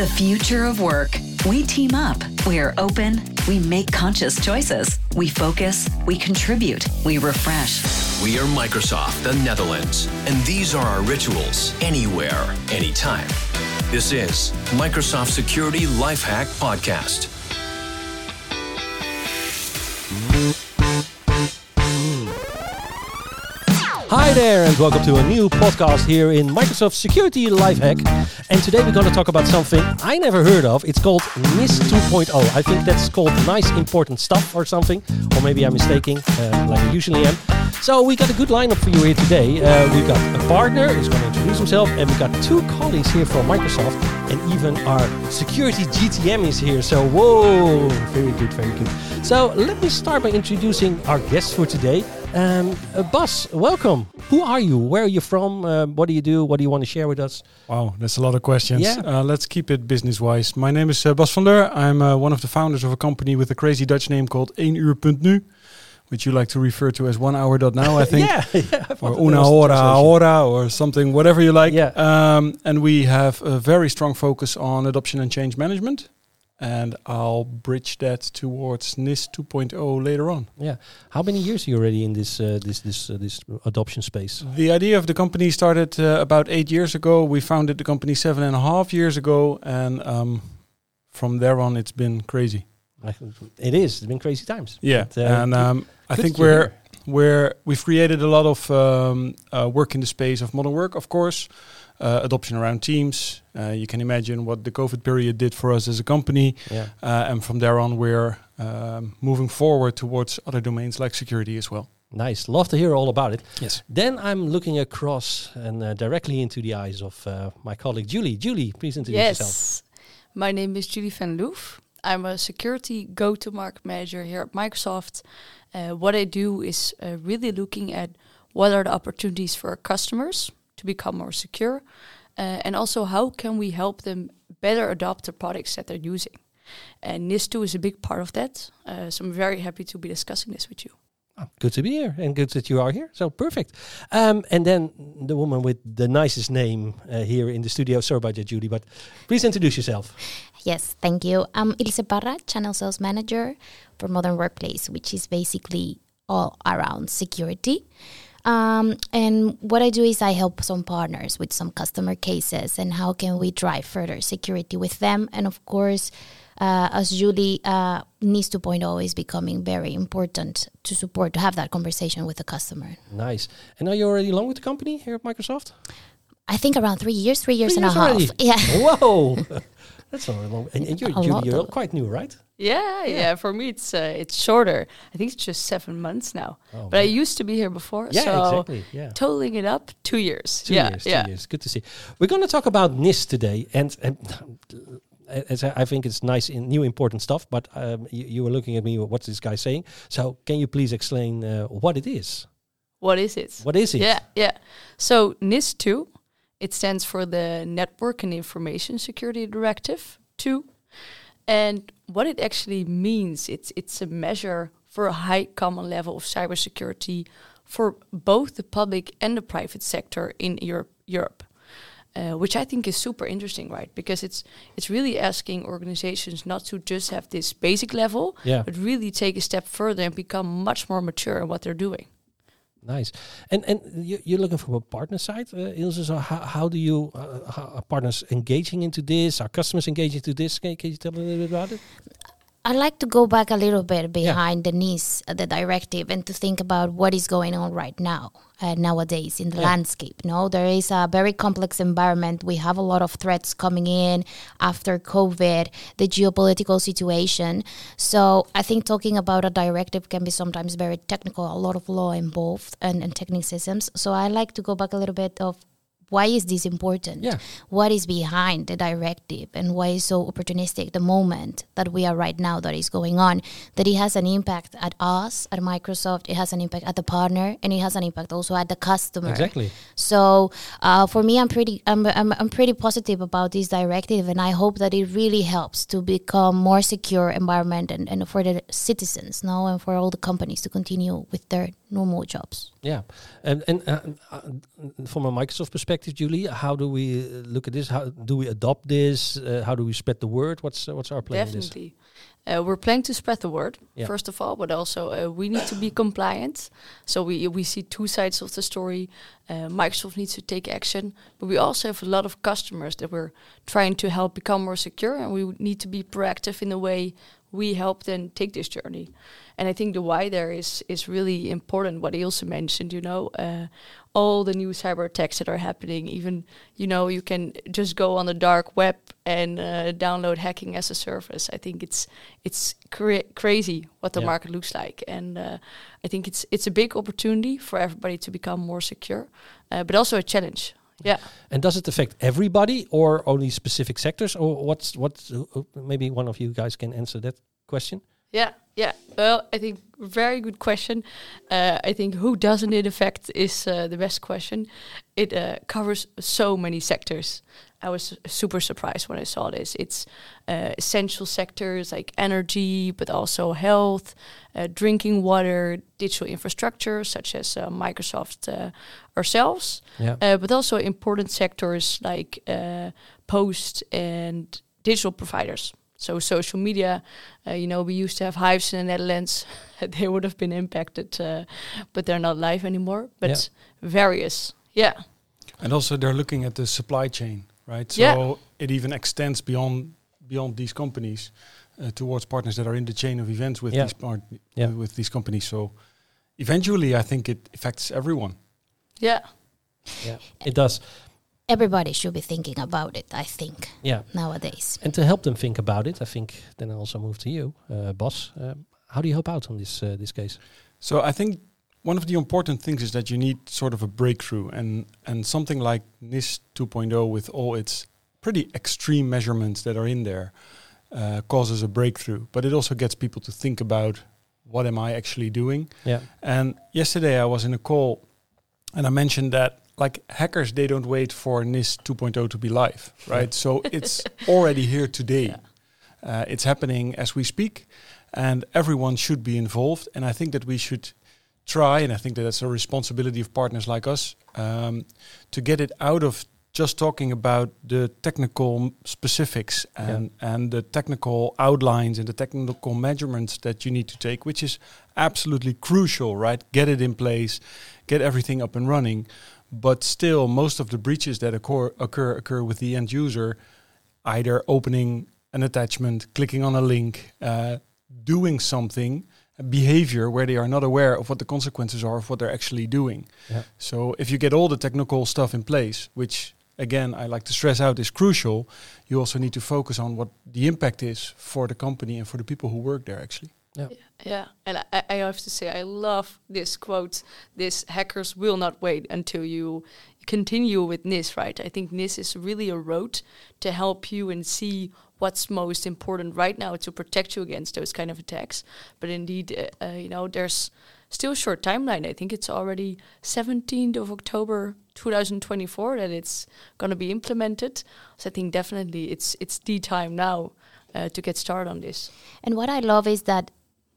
The future of work. We team up. We are open. We make conscious choices. We focus. We contribute. We refresh. We are Microsoft, the Netherlands, and these are our rituals anywhere, anytime. This is Microsoft Security Lifehack Podcast. Hi there, and welcome to a new podcast here in Microsoft Security Lifehack. And today we're going to talk about something I never heard of. It's called NIS 2.0. I think that's called nice important stuff or something, or maybe I'm mistaking, uh, like I usually am. So we got a good lineup for you here today. Uh, we've got a partner who's going to introduce himself, and we've got two colleagues here from Microsoft, and even our security GTM is here. So whoa, very good, very good. So let me start by introducing our guests for today. Um, uh, Bas, welcome. Who are you? Where are you from? Uh, what do you do? What do you want to share with us? Wow, that's a lot of questions. Yeah. Uh, let's keep it business wise. My name is uh, Bas van der. I'm uh, one of the founders of a company with a crazy Dutch name called 1uur.nu, which you like to refer to as one hour dot now, I think. yeah, yeah. I Or una hora hora or something, whatever you like. Yeah. Um, and we have a very strong focus on adoption and change management. And I'll bridge that towards NIS 2.0 later on. Yeah. How many years are you already in this uh, this this uh, this adoption space? The idea of the company started uh, about eight years ago. We founded the company seven and a half years ago, and um, from there on, it's been crazy. It is. It's been crazy times. Yeah, But, uh, and um, I think we're we're we've created a lot of um, uh, work in the space of modern work, of course. Uh, adoption around teams. Uh, you can imagine what the COVID period did for us as a company, Yeah. uh, and from there on, we're um, moving forward towards other domains like security as well. Nice. Love to hear all about it. Yes. Then I'm looking across and uh, directly into the eyes of uh, my colleague Julie. Julie, please introduce yourself. Yes. My name is Julie Van Loef. I'm a security go-to-market manager here at Microsoft. Uh, what I do is uh, really looking at what are the opportunities for our customers to become more secure, uh, and also how can we help them better adopt the products that they're using. And NIS2 is a big part of that. Uh, so I'm very happy to be discussing this with you. Oh, good to be here and good that you are here. So perfect. Um, and then the woman with the nicest name uh, here in the studio. Sorry about that, Judy, but please introduce yourself. Yes, thank you. I'm Ilse Parra, Channel Sales Manager for Modern Workplace, which is basically all around security. Um, and what I do is I help some partners with some customer cases and how can we drive further security with them. And of course, uh, as Julie, uh, NIS 2.0 is becoming very important to support, to have that conversation with the customer. Nice. And are you already long with the company here at Microsoft? I think around three years, three years Three and years a half. already? Yeah. Whoa. That's not long. And, and you're, A Julie, you're quite new, right? Yeah, yeah. For me, it's uh, it's shorter. I think it's just seven months now. Oh, but I used to be here before. Yeah, so exactly. Yeah. totaling it up, two years. Two yeah, years, yeah. two years. Good to see. We're going to talk about NIS today, and, and as I I think it's nice in new important stuff. But um, you, you were looking at me. What's this guy saying? So can you please explain uh, what it is? What is it? What is it? Yeah, yeah. So NIS 2, it stands for the Network and Information Security Directive 2. And what it actually means, it's it's a measure for a high common level of cybersecurity for both the public and the private sector in Europe. Europe. Uh, which I think is super interesting, right? Because it's it's really asking organizations not to just have this basic level, Yeah. but really take a step further and become much more mature in what they're doing. Nice. And and you, you're looking from a partner side, uh, Ilse. So how, how do you uh, how are partners engaging into this? Are customers engaging into this? Can, can you tell a little bit about it? I'd like to go back a little bit behind the knees, uh, the directive, and to think about what is going on right now, uh, nowadays in the Yeah. landscape. No, there is a very complex environment. We have a lot of threats coming in after COVID, the geopolitical situation. So I think talking about a directive can be sometimes very technical, a lot of law involved and, and technicisms. So I like to go back a little bit of why is this important? Yeah. What is behind the directive and why is so opportunistic the moment that we are right now that is going on? That it has an impact at us, at Microsoft, it has an impact at the partner, and it has an impact also at the customer. Exactly. So uh, for me, I'm pretty, I'm, I'm, I'm pretty positive about this directive, and I hope that it really helps to become more secure environment and, and for the citizens, no, and for all the companies to continue with their normal jobs. Yeah, and and uh, uh, from a Microsoft perspective, Julie, how do we uh, look at this? How do we adopt this? Uh, how do we spread the word? What's uh, what's our plan? in this? Definitely. Uh, we're planning to spread the word Yeah. first of all, but also uh, we need to be compliant. So we we see two sides of the story. Uh, Microsoft needs to take action, but we also have a lot of customers that we're trying to help become more secure, and we need to be proactive in the way we help them take this journey. And I think the why there is is really important. What Ilse mentioned, you know, uh, all the new cyber attacks that are happening. Even you know, you can just go on the dark web and uh, download hacking as a service. I think it's it's cra- crazy what the Yeah. market looks like, and uh, I think it's it's a big opportunity for everybody to become more secure, uh, but also a challenge. Yeah. And does it affect everybody or only specific sectors, or what's uh, maybe one of you guys can answer that question? Yeah, yeah. Well, I think very good question. Uh, I think who doesn't it affect is uh, the best question. It uh, covers so many sectors. I was super surprised when I saw this. It's uh, essential sectors like energy, but also health, uh, drinking water, digital infrastructure such as uh, Microsoft uh, ourselves, Yeah. uh, but also important sectors like uh, post and digital providers. So social media, uh, you know, we used to have Hyves in the Netherlands. they would have been impacted, uh, but they're not live anymore. But various, yeah, And also they're looking at the supply chain, right? So Yeah. it even extends beyond beyond these companies uh, towards partners that are in the chain of events with Yeah. these part Yeah. with these companies. So eventually, I think it affects everyone. yeah, Yeah, it does. Everybody should be thinking about it, I think, Yeah, nowadays. and to help them think about it, I think then I also move to you, uh, Bas. Um, how do you help out on this uh, this case? So I think one of the important things is that you need sort of a breakthrough, and and something like NIS 2.0 with all its pretty extreme measurements that are in there uh, causes a breakthrough. But it also gets people to think about what am I actually doing. Yeah, And yesterday I was in a call, and I mentioned that like hackers they don't wait for NIS 2.0 to be live, right? so it's already here today. Uh, it's happening as we speak, and everyone should be involved. And I think that we should try, and I think that that's a responsibility of partners like us, um, to get it out of just talking about the technical specifics and and the technical outlines and the technical measurements that you need to take, which is absolutely crucial, right? Get it in place, get everything up and running. But still, most of the breaches that occur occur occur with the end user, either opening an attachment, clicking on a link, uh, doing something, a behavior where they are not aware of what the consequences are of what they're actually doing. Yeah. So if you get all the technical stuff in place, which again I like to stress out is crucial, you also need to focus on what the impact is for the company and for the people who work there actually. Yeah. Yeah. And I, I have to say, I love this quote. This hackers will not wait until you continue with NIS, right? I think NIS is really a road to help you and see what's most important right now to protect you against those kind of attacks. But indeed, uh, uh, you know, there's still a short timeline. I think it's already 17th of October 2024 that it's going to be implemented. So I think definitely it's it's the time now uh, to get started on this. And what I love is that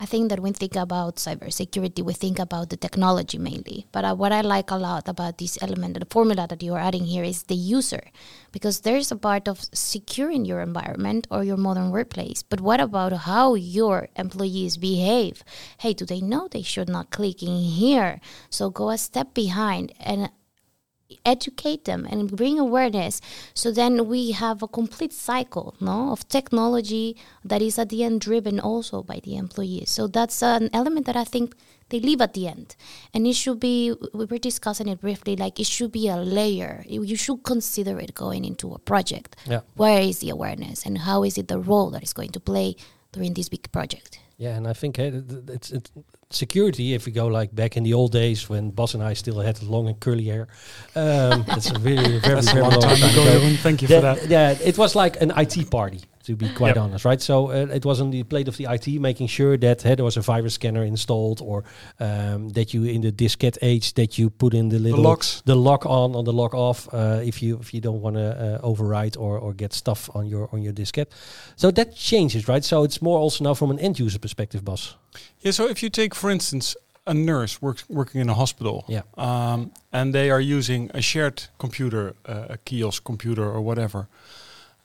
I think that when we think about cybersecurity, we think about the technology mainly. But uh, what I like a lot about this element, the formula that you are adding here, is the user, because there is a part of securing your environment or your modern workplace. But what about how your employees behave? Hey, do they know they should not click in here? So go a step behind and educate them and bring awareness. So then we have a complete cycle no of technology that is at the end driven also by the employees. So that's an element that i think they leave at the end. And it should be we were discussing it briefly like it should be a layer. You should consider it going into a project. Yeah. where is the awareness and how is it the role that is going to play during this big project? Yeah, and I think eh, th- th- it's, it's security. If we go like back in the old days when Bas and I still had long and curly hair, um, it's a really very That's a very long long time ago. Thank you for That- that. Yeah, it was like an IT party, to be quite Yep. honest, right? So uh, it was on the plate of the IT, making sure that uh, there was a virus scanner installed, or um, that you in the diskette age that you put in the little locks. the lock on or the lock off uh, if you if you don't want to uh, overwrite or or get stuff on your on your diskette. So that changes, right? So it's more also now from an end user perspective, Bas. Yeah, so if you take, for instance, a nurse works working in a hospital, Yeah. um, and they are using a shared computer, uh, a kiosk computer or whatever.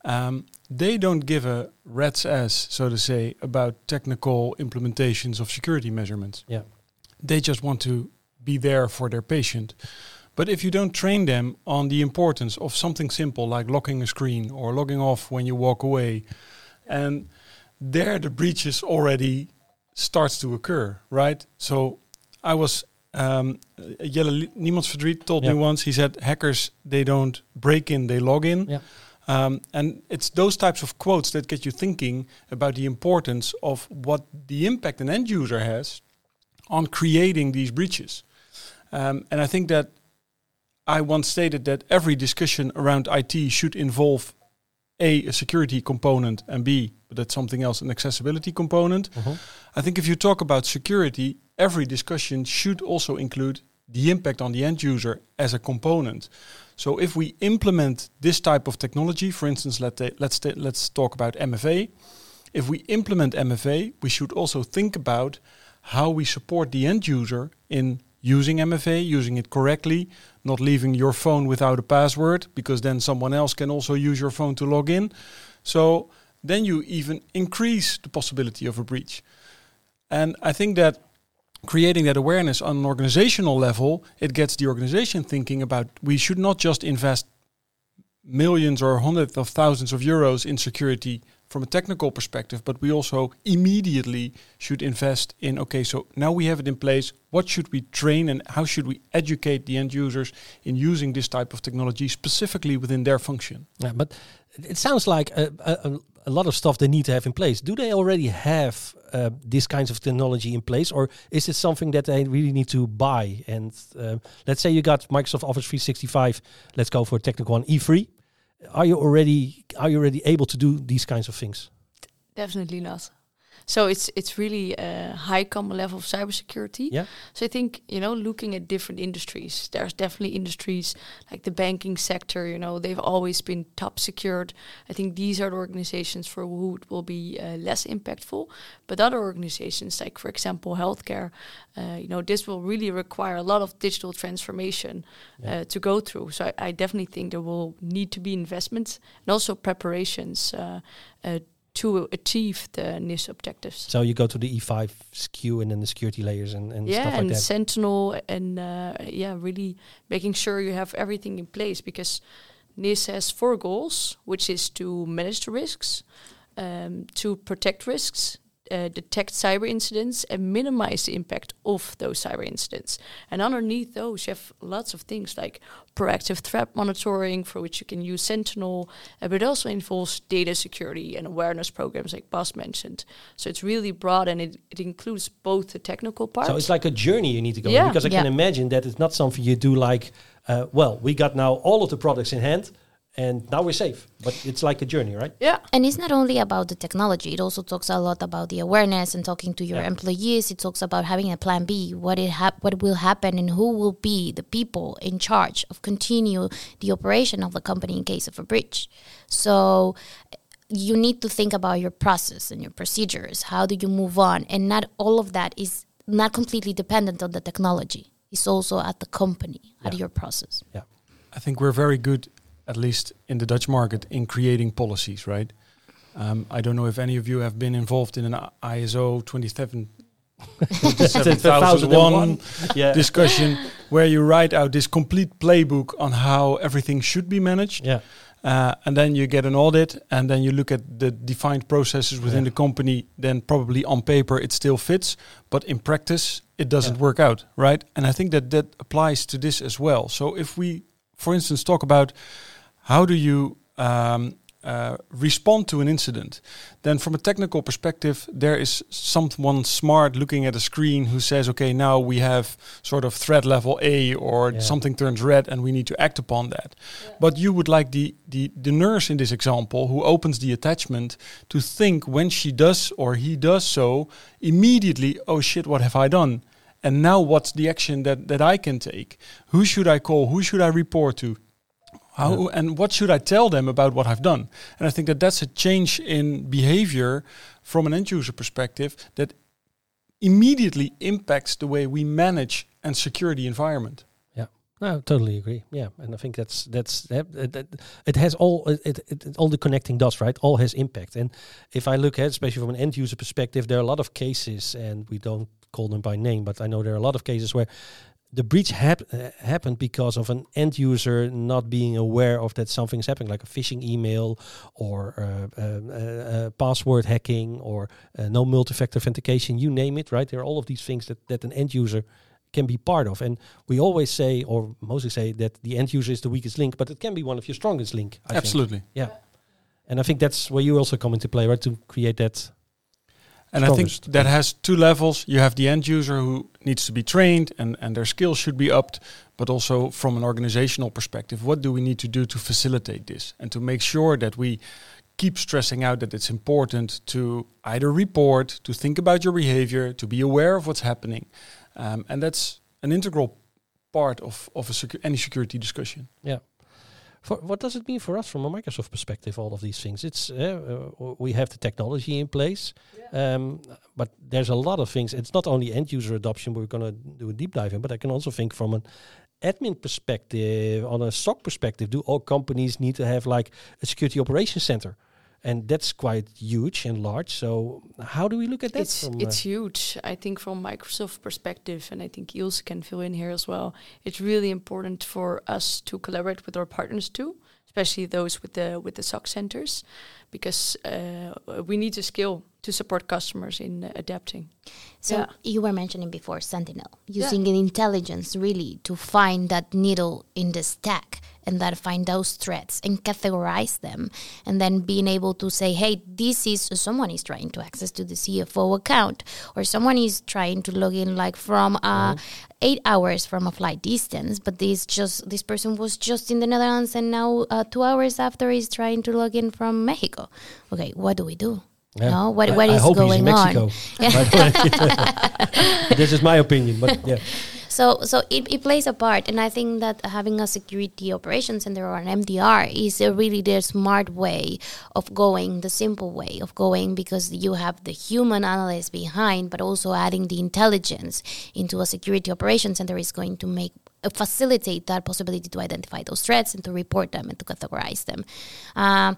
Um, they don't give a rat's ass, so to say, about technical implementations of security measurements. Yeah. They just want to be there for their patient. But if you don't train them on the importance of something simple like locking a screen or logging off when you walk away, and there the breaches already starts to occur, right? So I was um, Jelle Li- Niemands Verdriet told Yeah. me once. He said hackers they don't break in, they log in. Yeah. Um, and it's those types of quotes that get you thinking about the importance of what the impact an end user has on creating these breaches. Um, and I think that I once stated that every discussion around IT should involve A, a security component, and B, but that's something else, an accessibility component. Mhm. I think if you talk about security, every discussion should also include the impact on the end user as a component. So if we implement this type of technology, for instance, let let's let's talk about MFA. If we implement MFA, we should also think about how we support the end user in using MFA, using it correctly, not leaving your phone without a password because then someone else can also use your phone to log in. So then you even increase the possibility of a breach. And I think that creating that awareness on an organizational level, it gets the organization thinking about we should not just invest millions or hundreds of thousands of euros in security from a technical perspective, but we also immediately should invest in okay, so now we have it in place. What should we train and how should we educate the end users in using this type of technology specifically within their function? Yeah, but it sounds like a, a, a lot of stuff they need to have in place. Do they already have uh, this kinds of technology in place, or is it something that they really need to buy? And uh, let's say you got Microsoft Office 365. Let's go for a technical one, E3. Are you already are you already able to do these kinds of things? Definitely not. So it's it's really a high common level of cybersecurity. Yeah. So I think you know, looking at different industries, there's definitely industries like the banking sector. You know, they've always been top secured. I think these are the organizations for who it will be uh, less impactful. But other organizations, like for example, healthcare, uh, you know, this will really require a lot of digital transformation Yeah. uh, to go through. So I, I definitely think there will need to be investments and also preparations. To achieve the NIS objectives. So you go to the E5 SKU and then the security layers and, and yeah, stuff like and that. Sentinel and uh, yeah, really making sure you have everything in place because NIS has four goals, which is to manage the risks, um, to protect risks, uh, detect cyber incidents, and minimize the impact of those cyber incidents. And underneath those, you have lots of things like proactive threat monitoring, for which you can use Sentinel, uh, but it also involves data security and awareness programs, like Bas mentioned. So it's really broad, and it, it includes both the technical part. So it's like a journey you need to go Yeah. on because I can imagine that it's not something you do like, uh, well, we got now all of the products in hand and now we're safe. But it's like a journey, right? yeah, And it's not only about the technology, it also talks a lot about the awareness and talking to your Yeah. employees. It talks about having a plan B, what it hap- what will happen and who will be the people in charge of continue the operation of the company in case of a breach. So you need to think about your process and your procedures. How do you move on? And not all of that is not completely dependent on the technology. It's also at the company, at your process. Yeah. I think we're very good, at least in the Dutch market, in creating policies, right? Um, I don't know if any of you have been involved in an ISO 27 27001 Yeah. discussion where you write out this complete playbook on how everything should be managed. yeah. Uh, and then you get an audit, and then you look at the defined processes within Yeah. the company. Then probably on paper it still fits, but in practice it doesn't Yeah. work out, right? And I think that that applies to this as well. So if we, for instance, talk about how do you um, uh, respond to an incident, then from a technical perspective, there is someone smart looking at a screen who says, okay, now we have sort of threat level A or Yeah. something turns red and we need to act upon that. But you would like the, the, the nurse in this example who opens the attachment to think when she does or he does so, immediately, oh shit, what have I done? And now what's the action that, that I can take? Who should I call? Who should I report to? How and what should I tell them about what I've done? And I think that that's a change in behavior from an end user perspective that immediately impacts the way we manage and secure the environment. Yeah, no, I totally agree. Yeah, and I think that's that's that, that, it has all it, it, it, all the connecting dots, right? All has impact. And if I look at, especially from an end user perspective, there are a lot of cases, and we don't call them by name, but I know there are a lot of cases where the breach hap- uh, happened because of an end user not being aware of that something's happening, like a phishing email or uh, uh, uh password hacking or uh, no multi-factor authentication. You name it, right? There are all of these things that, that an end user can be part of. And we always say, or mostly say, that the end user is the weakest link, but it can be one of your strongest link. I Absolutely. Think. Yeah. And I think that's where you also come into play, right? To create that and I think that has two levels. You have the end user who needs to be trained and, and their skills should be upped, but also from an organizational perspective, what do we need to do to facilitate this and to make sure that we keep stressing out that it's important to either report, to think about your behavior, to be aware of what's happening. Um, and that's an integral part of, of a secu any security discussion. Yeah. For what does it mean for us from a Microsoft perspective? All of these things. It's uh, uh, we have the technology in place, yeah. um, but there's a lot of things. It's not only end user adoption. We're going to do a deep dive in, but I can also think from an admin perspective, on a SOC perspective. Do all companies need to have like a security operations center? And that's quite huge and large. So how do we look at that? It's it's uh, huge. I think from Microsoft perspective, and I think Ilse can fill in here as well. It's really important for us to collaborate with our partners too, especially those with the with the SOC centers, because uh, we need to skill to support customers in uh, adapting. So yeah. you were mentioning before Sentinel using yeah. intelligence really to find that needle in the stack and then find those threats and categorize them and then being able to say hey this is someone is trying to access to the cfo account or someone is trying to log in like from uh, mm-hmm. Eight hours from a flight distance but this just this person was just in the netherlands and now uh, two hours after he's trying to log in from mexico okay what do we do yeah. No, what I, what is going on? this is my opinion, but yeah. So so it, it plays a part, and I think that having a security operations center or an MDR is really the smart way of going, the simple way of going, because you have the human analyst behind, but also adding the intelligence into a security operations center is going to make uh, facilitate that possibility to identify those threats and to report them and to categorize them. Uh,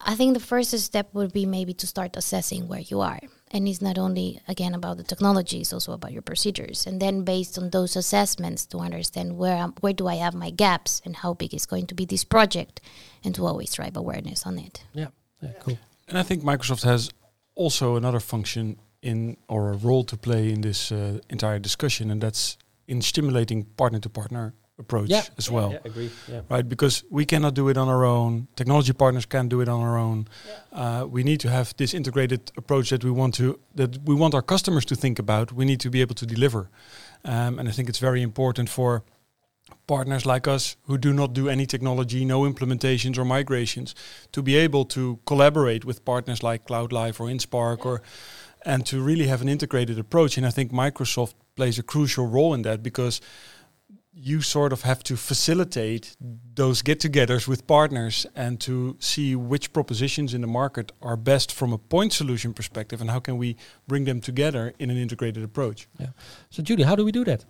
I think the first step would be maybe to start assessing where you are and it's not only again about the technology it's also about your procedures. And then based on those assessments to understand where I'm, where do i have my gaps and how big is going to be this project and to always drive awareness on it. Yeah, yeah cool. And i think microsoft has also another function in or a role to play in this uh, entire discussion and that's in stimulating partner to partner approach yeah. as well. Yeah, agree. Yeah. Right, because we cannot do it on our own. Technology partners can't do it on our own. Uh, we need to have this integrated approach that we want to that we want our customers to think about. We need to be able to deliver, um, and I think it's very important for partners like us who do not do any technology, no implementations or migrations, to be able to collaborate with partners like CloudLife or InSpark or and to really have an integrated approach. And I think Microsoft plays a crucial role in that because you sort of have to facilitate those get-togethers with partners and to see which propositions in the market are best from a point solution perspective and how can we bring them together in an integrated approach. Yeah. So Julie, how do we do that?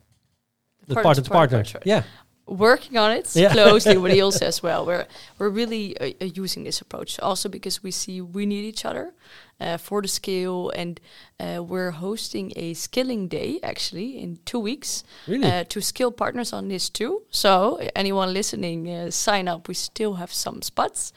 The partner to partner. partner. Yeah working on it yeah. closely with Ilse as well. We're we're really uh, uh, using this approach also because we see we need each other uh, for the scale, and uh, we're hosting a skilling day actually in two weeks really? Uh, to skill partners on this too. So anyone listening, uh, sign up. We still have some spots.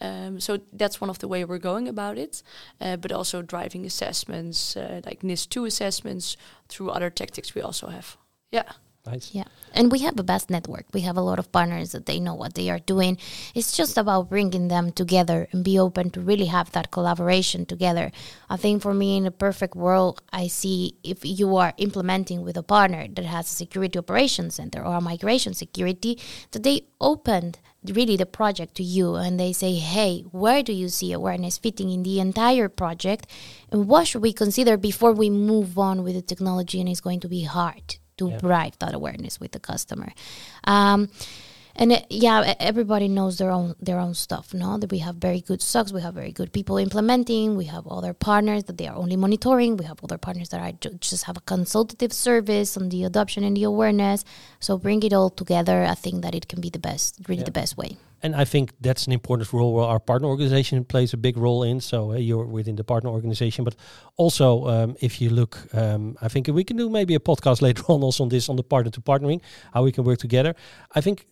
Um, so that's one of the way we're going about it, but also driving assessments like NIS2 assessments through other tactics we also have. Yeah. Nice. Yeah. And we have a best network. We have a lot of partners that they know what they are doing. It's just about bringing them together and be open to really have that collaboration together. I think for me, in a perfect world, I see if you are implementing with a partner that has a security operations center or a migration security, that they opened really the project to you and they say, hey, where do you see awareness fitting in the entire project? And what should we consider before we move on with the technology and it's going to be hard? To yeah. drive that awareness with the customer. Um, and it, yeah, e- everybody knows their own their own stuff. No, that we have very good stocks, we have very good people implementing, we have other partners that they are only monitoring, we have other partners that are ju- just have a consultative service on the adoption and the awareness. So bring it all together. I think that it can be the best, really Yeah. the best way. And I think that's an important role where our partner organization plays a big role in. So uh, you're within the partner organization, but also um, if you look, um, I think we can do maybe a podcast later on also on this on the partner to partnering, how we can work together. I think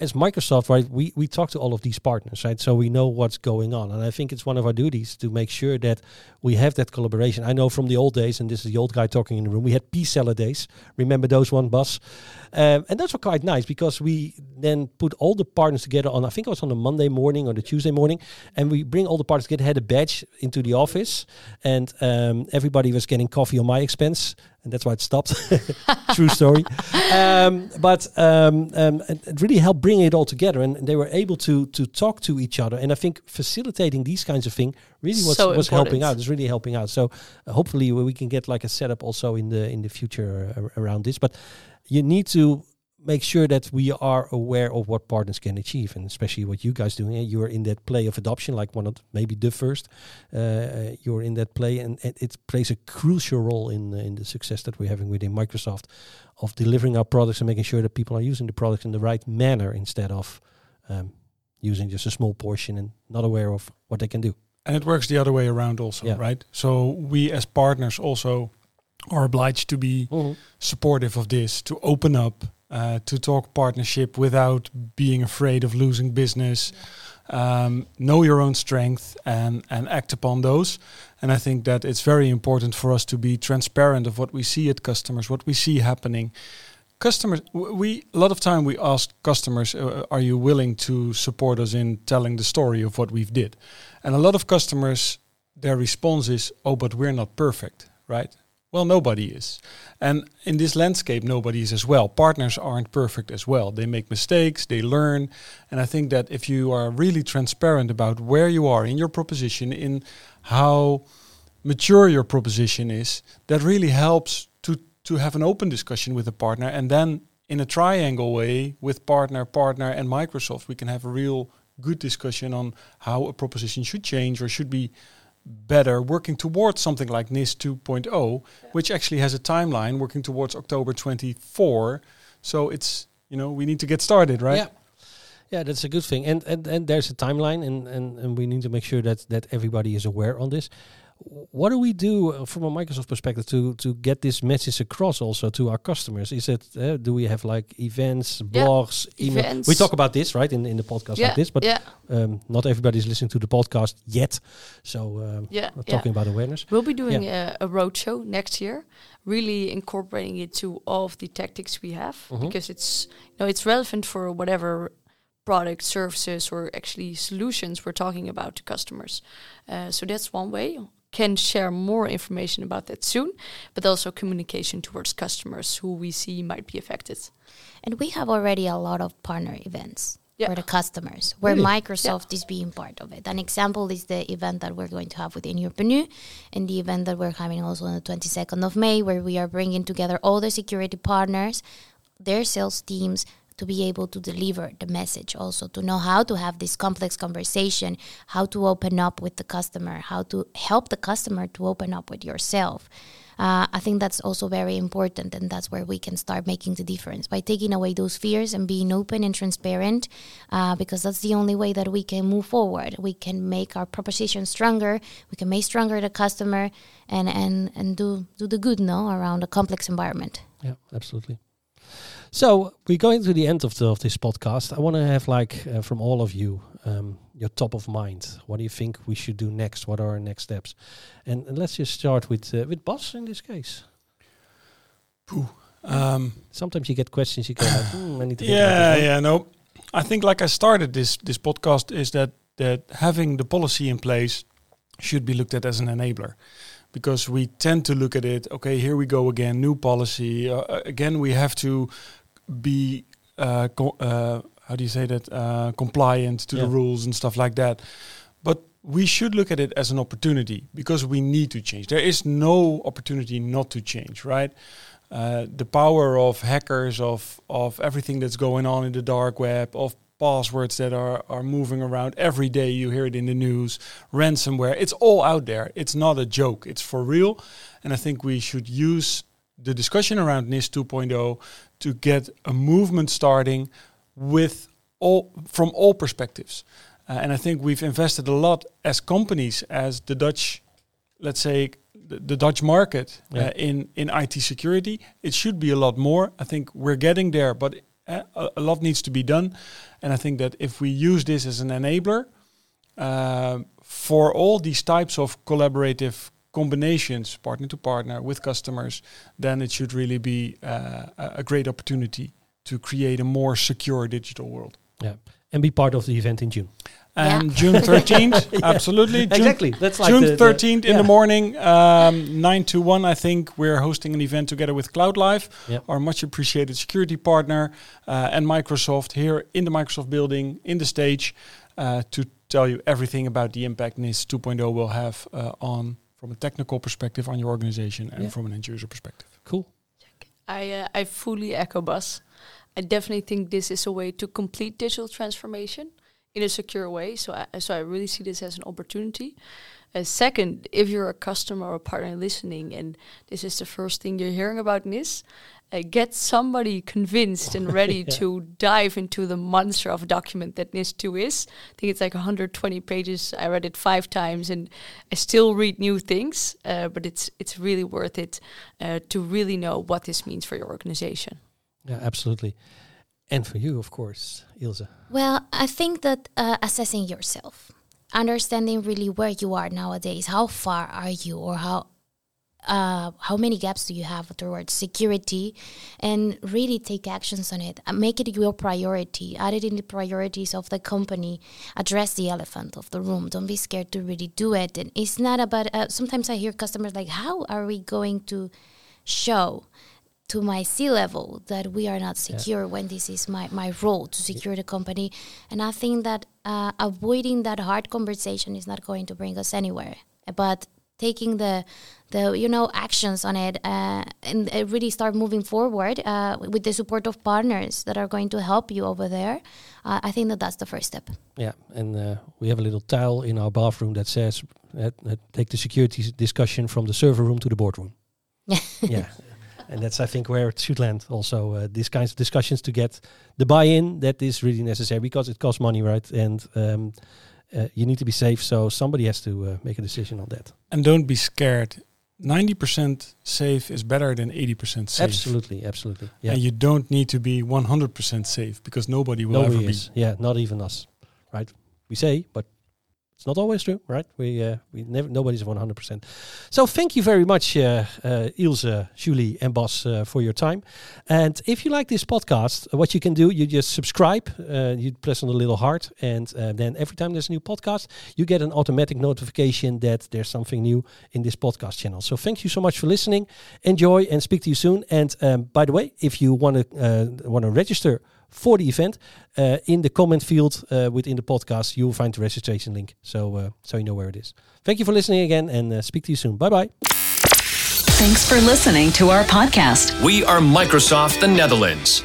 as Microsoft, right, we, we talk to all of these partners, right? So we know what's going on. And I think it's one of our duties to make sure that we have that collaboration. I know from the old days, and this is the old guy talking in the room, we had P-Seller days. Remember those one, Bas? Um, and those were quite nice because we then put all the partners together on, I think it was on a Monday morning or the Tuesday morning, and we bring all the partners together, had a badge into the office, and um, everybody was getting coffee on my expense. And that's why it stopped. True story. Um, but um, um, it really helped bring it all together, and they were able to to talk to each other. And I think facilitating these kinds of things really was, So was helping out. It's really helping out. So uh, hopefully we we can get like a setup also in the in the future uh, around this. But you need to make sure that we are aware of what partners can achieve, and especially what you guys doing. eh, You're in that play of adoption, like one of maybe the first. Uh, you're in that play, and it, it plays a crucial role in in the success that we're having within Microsoft of delivering our products and making sure that people are using the products in the right manner instead of um, using just a small portion and not aware of what they can do. And it works the other way around also, Yeah. right? So we as partners also are obliged to be supportive of this, to open up, uh, to talk partnership without being afraid of losing business. Um, know your own strength and and act upon those. And I think that it's very important for us to be transparent of what we see at customers, what we see happening. Customers, we a lot of time we ask customers, uh, "Are you willing to support us in telling the story of what we've did?" And a lot of customers, their response is, "Oh, but we're not perfect, right?" Well, nobody is. And in this landscape, nobody is as well. Partners aren't perfect as well. They make mistakes, they learn. And I think that if you are really transparent about where you are in your proposition, in how mature your proposition is, that really helps to, to have an open discussion with a partner. And then in a triangle way with partner, partner, and Microsoft, we can have a real good discussion on how a proposition should change or should be better working towards something like NIS 2.0, which actually has a timeline working towards October 24. So it's, you know, we need to get started, right? Yeah. Yeah, that's a good thing. And and, and there's a timeline and, and, and we need to make sure that, that everybody is aware on this. What do we do uh, from a Microsoft perspective to, to get this message across also to our customers? Is it uh, do we have like events, Yeah, blogs, email? events. We talk about this right in in the podcast yeah, like this, but yeah, um, not everybody's listening to the podcast yet. So um, yeah, we're yeah. talking about awareness. We'll be doing a, a roadshow next year, really incorporating it to all of the tactics we have Mhm. because it's you know it's relevant for whatever product, services, or actually solutions we're talking about to customers. Uh, so that's one way. Can share more information about that soon, but also communication towards customers who we see might be affected. And we have already a lot of partner events Yeah. for the customers where Really? Microsoft is being part of it. An example is the event that we're going to have within 1uur.nu and the event that we're having also on the 22nd of May, where we are bringing together all the security partners, their sales teams, to be able to deliver the message also to know how to have this complex conversation how to open up with the customer how to help the customer to open up with yourself uh, I think that's also very important, and that's where we can start making the difference by taking away those fears and being open and transparent, uh, because that's the only way that we can move forward. We can make our proposition stronger. We can make stronger the customer, and and and do do the good, no, around a complex environment. Yeah, absolutely. So we're going to the end of the of this podcast. I want to have like uh, from all of you um, your top of mind. What do you think we should do next? What are our next steps? And, and let's just start with uh, with Bas in this case. Um, Sometimes you get questions. You go like, hmm, I need to. yeah, yeah, no. I think like I started this this podcast is that that having the policy in place should be looked at as an enabler because we tend to look at it okay here we go again new policy uh, uh, again we have to be uh, co- uh, how do you say that uh, compliant to Yeah. the rules and stuff like that but we should look at it as an opportunity because we need to change. There is no opportunity not to change, right? Uh, the power of hackers, of of everything that's going on in the dark web, of passwords that are are moving around every day. You hear it in the news. Ransomware. It's all out there. It's not a joke. It's for real. And I think we should use the discussion around NIS 2.0 to get a movement starting with all from all perspectives. Uh, and I think we've invested a lot as companies, as the Dutch, let's say, the, the Dutch market uh, in in IT security. It should be a lot more. I think we're getting there, but uh, a, a lot needs to be done. And I think that if we use this as an enabler uh, for all these types of collaborative combinations, partner to partner with customers, then it should really be uh, a a great opportunity to create a more secure digital world. Yeah. And be part of the event in June. And June 13th, absolutely. June, Exactly. That's like June the- the- 13th in yeah. the morning, um, 9 to 1, I think. We're hosting an event together with CloudLife, Yep. our much appreciated security partner, uh, and Microsoft here in the Microsoft building, in the stage, uh, to tell you everything about the impact NIS 2.0 will have uh, on, from a technical perspective, on your organization and Yeah. from an end user perspective. Cool. I uh, I fully echo Bas. I definitely think this is a way to complete digital transformation in a secure way. So I, so I really see this as an opportunity. Uh, second, if you're a customer or a partner listening and this is the first thing you're hearing about NIS, uh, get somebody convinced and ready Yeah. to dive into the monster of a document that NIS 2 is. I think it's like 120 pages. I read it five times and I still read new things, uh, but it's it's really worth it uh, to really know what this means for your organization. Yeah, absolutely. And for you, of course, Ilse. Well, I think that uh, assessing yourself, understanding really where you are nowadays, how far are you, or how uh, how many gaps do you have towards security, and really take actions on it. Uh, Make it your priority. Add it in the priorities of the company. Address the elephant of the room. Don't be scared to really do it. And it's not about. Uh, sometimes I hear customers like, "How are we going to show?" to my C level that we are not secure when this is my, my role to secure the company. And I think that uh, avoiding that hard conversation is not going to bring us anywhere. But taking the the you know actions on it uh, and uh, really start moving forward uh, with the support of partners that are going to help you over there. Uh, I think that that's the first step. Yeah, and uh, we have a little tile in our bathroom that says, "Take the security discussion from the server room to the boardroom." yeah, and that's I think where it should land. Also, uh, these kinds of discussions to get the buy-in that is really necessary because it costs money, right? And um, uh, you need to be safe, so somebody has to uh, make a decision on that. And don't be scared. 90% safe is better than 80% safe. Absolutely, absolutely. Yeah, And you don't need to be 100% safe because nobody will nobody ever is. Yeah, not even us, right? We say, but it's not always true, right? We uh, we never nobody's one hundred percent. So thank you very much, uh, uh, Ilse, Julie, and Bas uh, for your time. And if you like this podcast, uh, what you can do, you just subscribe. Uh, you press on the little heart, and then every time there's a new podcast, you get an automatic notification that there's something new in this podcast channel. So thank you so much for listening. Enjoy, and speak to you soon. And um, by the way, if you want to want to register for the event, uh, in the comment field uh, within the podcast, you will find the registration link. So uh, so you know where it is. Thank you for listening again, and uh, speak to you soon. Bye bye. Thanks for listening to our podcast. We are Microsoft the Netherlands.